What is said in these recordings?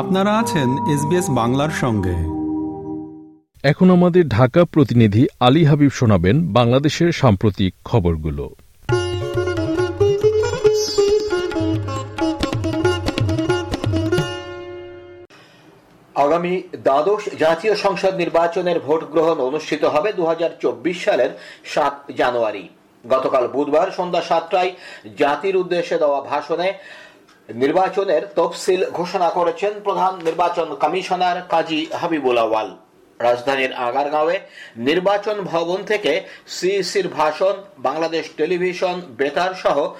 আপনারা আছেন এসবিএস বাংলার সঙ্গে। এখন আমাদের ঢাকা প্রতিনিধি আলী হাবিব শোনাবেন বাংলাদেশের সাম্প্রতিক খবরগুলো। আগামী দ্বাদশ জাতীয় সংসদ নির্বাচনের ভোট গ্রহণ অনুষ্ঠিত হবে দু হাজার চব্বিশ সালের সাত জানুয়ারি। গতকাল বুধবার সন্ধ্যা সাতটায় জাতির উদ্দেশ্যে দেওয়া ভাষণে নির্বাচনের তফসিল ঘোষণা করেছেন প্রধান নির্বাচন কমিশনার কাজী হাবিবুল আওয়াল রাজধানীর আগারগাঁওয়ে নির্বাচন ভবন থেকে সিইসির ভাষণ, বাংলাদেশ টেলিভিশন, বেতার সহ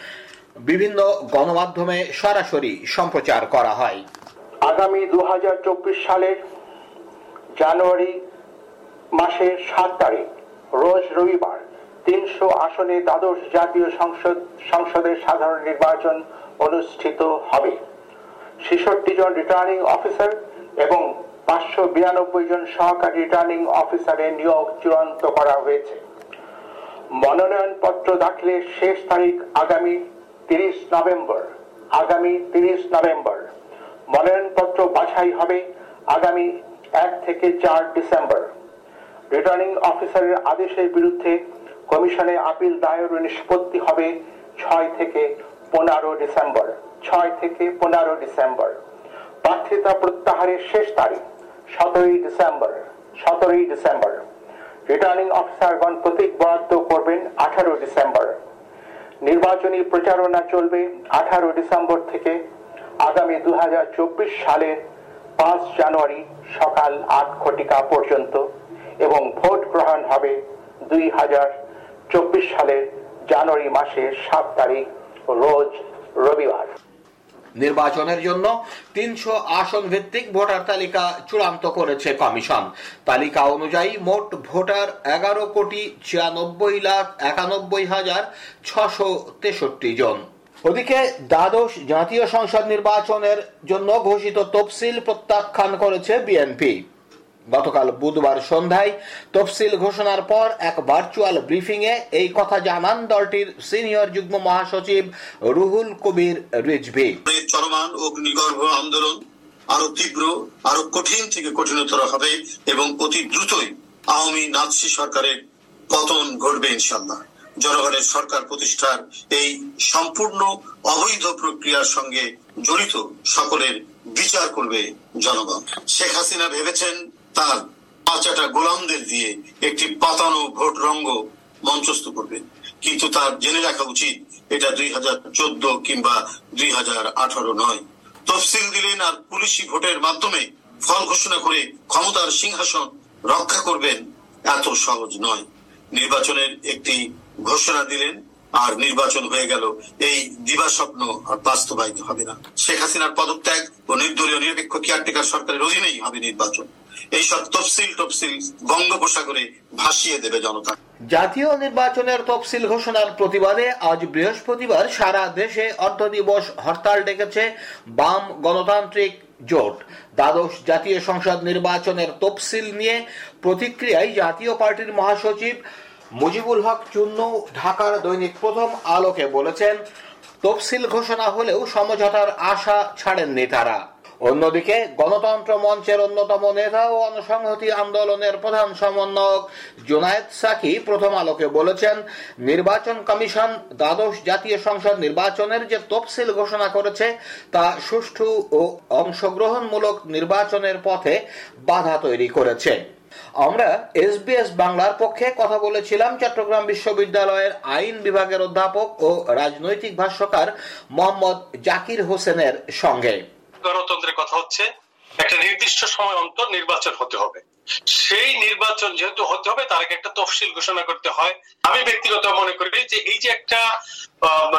বিভিন্ন গণমাধ্যমে সরাসরি সম্প্রচার করা হয়। আগামী দু হাজার চব্বিশ সালের জানুয়ারি মাসের সাত তারিখ, রোজ রবিবার তিনশো আসনে দ্বাদশ জাতীয় সংসদ, সংসদের সাধারণ নির্বাচন অনুষ্ঠিত হবে। ছেষট্টি জন রিটার্নিং অফিসার এবং পাঁচশো বিরানব্বই জন সহকারী রিটার্নিং অফিসারের নিয়োগ চূড়ান্ত করা হয়েছে। মনোনয়নপত্র দাখিলের শেষ তারিখ আগামী তিরিশ নভেম্বর। আগামী তিরিশ নভেম্বর। মনোনয়নপত্র বাছাই হবে আগামী এক থেকে চার ডিসেম্বর। রিটার্নিং অফিসারের আদেশের বিরুদ্ধে কমিশনে আপিল দায়ের নিষ্পত্তি হবে ছয় থেকে পনেরো ডিসেম্বর, ছয় থেকে পনেরো ডিসেম্বর। প্রার্থিতা প্রত্যাহারের শেষ তারিখ, সতেরোই ডিসেম্বর সতেরোই ডিসেম্বর। রিটার্নিং অফিসারগণ প্রতীক বরাদ্দ করবেন আঠারো ডিসেম্বর। নির্বাচনী প্রচারণা চলবে আঠারো ডিসেম্বর থেকে আগামী দু হাজার চব্বিশ সালের পাঁচ জানুয়ারি সকাল আট ঘটিকা পর্যন্ত এবং ভোট গ্রহণ হবে দুই হাজার চব্বিশ সালের জানুয়ারি মাসের সাত তারিখ, রোজ রবিবার। নির্বাচনের জন্য তিনশো আসন ভিত্তিক ভোটার তালিকা চূড়ান্ত করেছে কমিশন। তালিকা অনুযায়ী মোট ভোটার এগারো কোটি ছিয়ানব্বই লাখ একানব্বই হাজার ছশো তেষট্টি জন। ওদিকে দ্বাদশ জাতীয় সংসদ নির্বাচনের জন্য ঘোষিত তফসিল প্রত্যাখ্যান করেছে বিএনপি। গতকাল বুধবার সন্ধ্যায় তফসিল ঘোষণার পর এক ভার্চুয়াল ব্রিফিং এ এই কথা জানান দলটির সিনিয়র যুগ্ম মহাসচিব রুহুল কবির রিজভি। চলমান অগ্নিগর্ভ আন্দোলন আরও তীব্র, আরও কঠিন থেকে কঠিনতর হবে এবং অতি দ্রুতই আওয়ামী নাৎসি সরকারের পতন ঘটবে ইনশাল্লাহ জনগণের সরকার প্রতিষ্ঠার এই সম্পূর্ণ অবৈধ প্রক্রিয়ার সঙ্গে জড়িত সকলের বিচার করবে জনগণ। শেখ হাসিনা ভেবেছেন তার পাঁচাটা গোলামদের দিয়ে একটি পাতানো ভোট রঙ্গ মঞ্চস্থ করবেন কিন্তু তার জেনে রাখা উচিত, এটা দুই হাজার চোদ্দ কিংবা দুই হাজার আঠারো নয়। তফসিল দিলেন আর পুলিশি ভোটের মাধ্যমে ফল ঘোষণা করে ক্ষমতার সিংহাসন রক্ষা করবেন, এত সহজ নয়। নির্বাচনের একটি ঘোষণা দিলেন, আর নির্বাচন হয়ে গেল। এই দিবা স্বপ্ন আর বাস্তবায়িত হবে না। শেখ হাসিনার পদত্যাগ ও নির্দলীয় নিরপেক্ষ কেয়ারটেকার সরকারের অধীনেই হবে নির্বাচন। এইসব তফসিল টফসিল বঙ্গোপসাগরে ভাসিয়ে দেবে জনতা। জাতীয় নির্বাচনের তফসিল ঘোষণার প্রতিবাদে আজ বৃহস্পতিবার সারা দেশে অর্ধ দিবস হরতাল ডেকেছে বাম গণতান্ত্রিক জোট। দ্বাদশ জাতীয় সংসদ নির্বাচনের তফসিল নিয়ে প্রতিক্রিয়ায় জাতীয় পার্টির মহাসচিব মুজিবুল হক চুন্নু ঢাকার দৈনিক প্রথম আলোকে বলেছেন, তফসিল ঘোষণা হলেও সমঝোতার আশা ছাড়েননি তারা। অন্যদিকে গণতন্ত্র মঞ্চের অন্যতম নেতা ও অনসংহতি আন্দোলনের প্রধান সমন্বয়ক জোনায়েদ সাকি প্রথম আলোকে বলেছেন, নির্বাচন কমিশন দ্বাদশ জাতীয় সংসদ নির্বাচনের যে তফসিল ঘোষণা করেছে, তা সুষ্ঠু ও অংশগ্রহণমূলক নির্বাচনের পথে বাধা তৈরি করেছে। আমরা এসবিএস বাংলার পক্ষে কথা বলেছিলাম, চট্টগ্রাম বিশ্ববিদ্যালয়ের আইন বিভাগের অধ্যাপক ও রাজনৈতিক ভাষ্যকার মোহাম্মদ জাকির হোসেনের সঙ্গে। গণতন্ত্রের কথা হচ্ছে, একটা নির্দিষ্ট সময় অন্তর নির্বাচন হতে হবে। সেই নির্বাচন যেহেতু হতে হবে, তার আগে একটা তফসিল ঘোষণা করতে হয়। আমি ব্যক্তিগত মনে করি যে এই যে একটা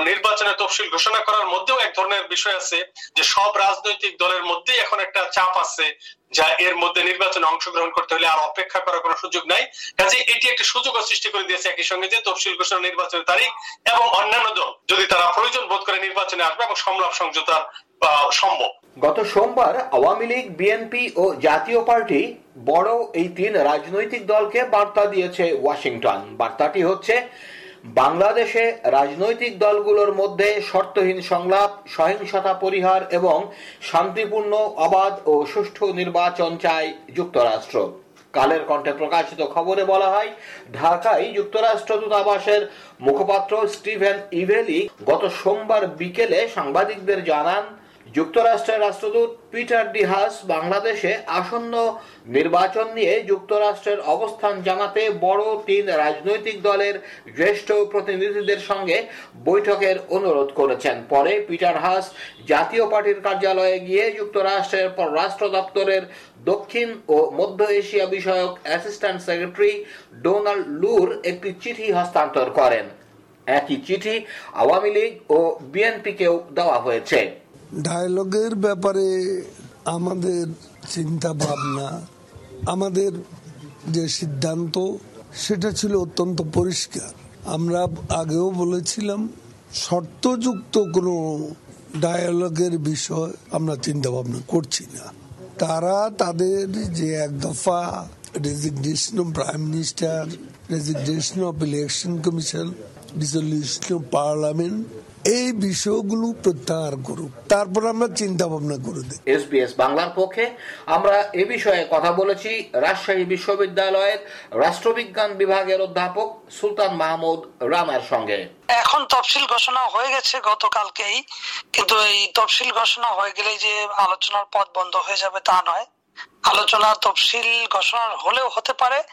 নির্বাচনের তফসিল ঘোষণা করার মধ্যেও এক ধরনের বিষয় আছে যে সব রাজনৈতিক দলের মধ্যেই এখন একটা চাপ আছে, যা এর মধ্যে নির্বাচনে অংশগ্রহণ করতে হলে আর অপেক্ষা করার কোনো সুযোগ নাই। কাজে এটি একটি সুযোগ সৃষ্টি করে দিয়েছে একই সঙ্গে যে তফসিল ঘোষণা নির্বাচনের তারিখ এবং অন্যান্য দল, যদি তারা প্রয়োজন বোধ করে নির্বাচনে আসবে এবং সংলাপ সংযুতার সম্ভব। গত সোমবার আওয়ামী লীগ, বিএনপি ও জাতীয় পার্টি বড় এই তিন রাজনৈতিক দলকে বার্তা দিয়েছে ওয়াশিংটন। বার্তাটি হচ্ছে, বাংলাদেশে রাজনৈতিক দলগুলোর মধ্যে শর্তহীন সংলাপ, সহিংসতা পরিহার এবং শান্তিপূর্ণ, অবাধ ও সুষ্ঠু নির্বাচন চায় যুক্তরাষ্ট্র। কালের কণ্ঠে প্রকাশিত খবরে বলা হয়, ঢাকায় যুক্তরাষ্ট্র দূতাবাসের মুখপাত্র স্টিভেন ইভেলি গত সোমবার বিকেলে সাংবাদিকদের জানান যুক্তরাষ্ট্রের রাষ্ট্রদূত পিটার ডিহাস বাংলাদেশে আসন্ন নির্বাচন নিয়ে যুক্তরাষ্ট্রের অবস্থান জানাতে বড় তিন রাজনৈতিক দলের জ্যেষ্ঠ প্রতিনিধিদের সঙ্গে বৈঠকের অনুরোধ করেছেন। পরে পিটার হাস জাতীয় পার্টির কার্যালয়ে গিয়ে যুক্তরাষ্ট্রের পররাষ্ট্র দপ্তরের দক্ষিণ ও মধ্য এশিয়া বিষয়ক অ্যাসিস্ট্যান্ট সেক্রেটারি ডোনাল্ড লুর একটি চিঠি হস্তান্তর করেন। একই চিঠি আওয়ামী লীগ ও বিএনপিকেও দেওয়া হয়েছে। ডায়লগের ব্যাপারে আমাদের চিন্তা ভাবনা আমাদের যে সিদ্ধান্ত, সেটা ছিল অত্যন্ত পরিষ্কার। আমরা আগেও বলেছিলাম, শর্তযুক্ত কোনো ডায়ালগের বিষয় আমরা চিন্তা ভাবনা করছি না। তারা তাদের যে এক দফা resignation of prime minister resignation of election commission dissolution of parliament এই বিষয়গুলো প্রত্যাহার করুক। তারপর আমরা চিন্তা ভাবনা করে দিই এসবিএস বাংলার পক্ষে আমরা এ বিষয়ে কথা বলেছি রাজশাহী বিশ্ববিদ্যালয়ের রাষ্ট্রবিজ্ঞান বিভাগের অধ্যাপক সুলতান মাহমুদ রানার সঙ্গে। এখন তফসিল ঘোষণা হয়ে গেছে গতকালকেই কিন্তু এই তফসিল ঘোষণা হয়ে গেলে যে আলোচনার পথ বন্ধ হয়ে যাবে তা নয়। আলোচনা তফসিল ঘোষণা হলেও হতে পারে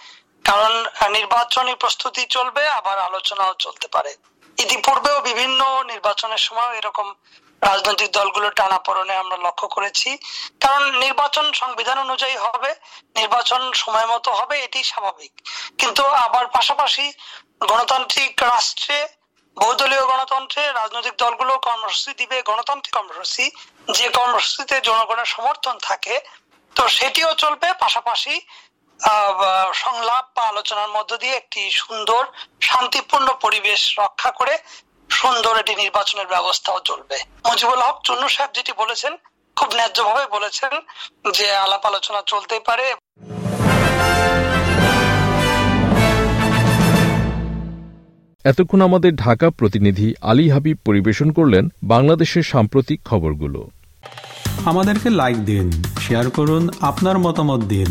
কারণ নির্বাচনী প্রস্তুতি চলবে আবার আলোচনাও চলতে পারে। ইতিপূর্বেও বিভিন্ন নির্বাচনের সময় এরকম রাজনৈতিক দলগুলো টানাপোড়েনে আমরা লক্ষ্য করেছি। কারণ নির্বাচন সংবিধান অনুযায়ী হবে, নির্বাচন সময় মতো হবে, এটি স্বাভাবিক। কিন্তু আবার পাশাপাশি গণতান্ত্রিক রাষ্ট্রে, বহুদলীয় গণতন্ত্রে রাজনৈতিক দলগুলো কর্মসূচি দিবে, গণতান্ত্রিক কর্মসূচি, যে কর্মসূচিতে জনগণের সমর্থন থাকে, তো সেটিও চলবে। পাশাপাশি সংলাপ বা আলোচনার মধ্য দিয়ে একটি সুন্দর শান্তিপূর্ণ পরিবেশ রক্ষা করে সুন্দর একটি নির্বাচনের ব্যবস্থাও চলবে। মুজিবুল হক চুন্নু সাহেব যেটি বলেছেন খুব ন্যায্যভাবে বলেছেন যে আলাপ আলোচনা চলতেই পারে। এতক্ষণ আমাদের ঢাকা প্রতিনিধি আলী হাবিব পরিবেশন করলেন বাংলাদেশের সাম্প্রতিক খবরগুলো। আমাদেরকে লাইক দিন শেয়ার করুন আপনার মতামত দিন।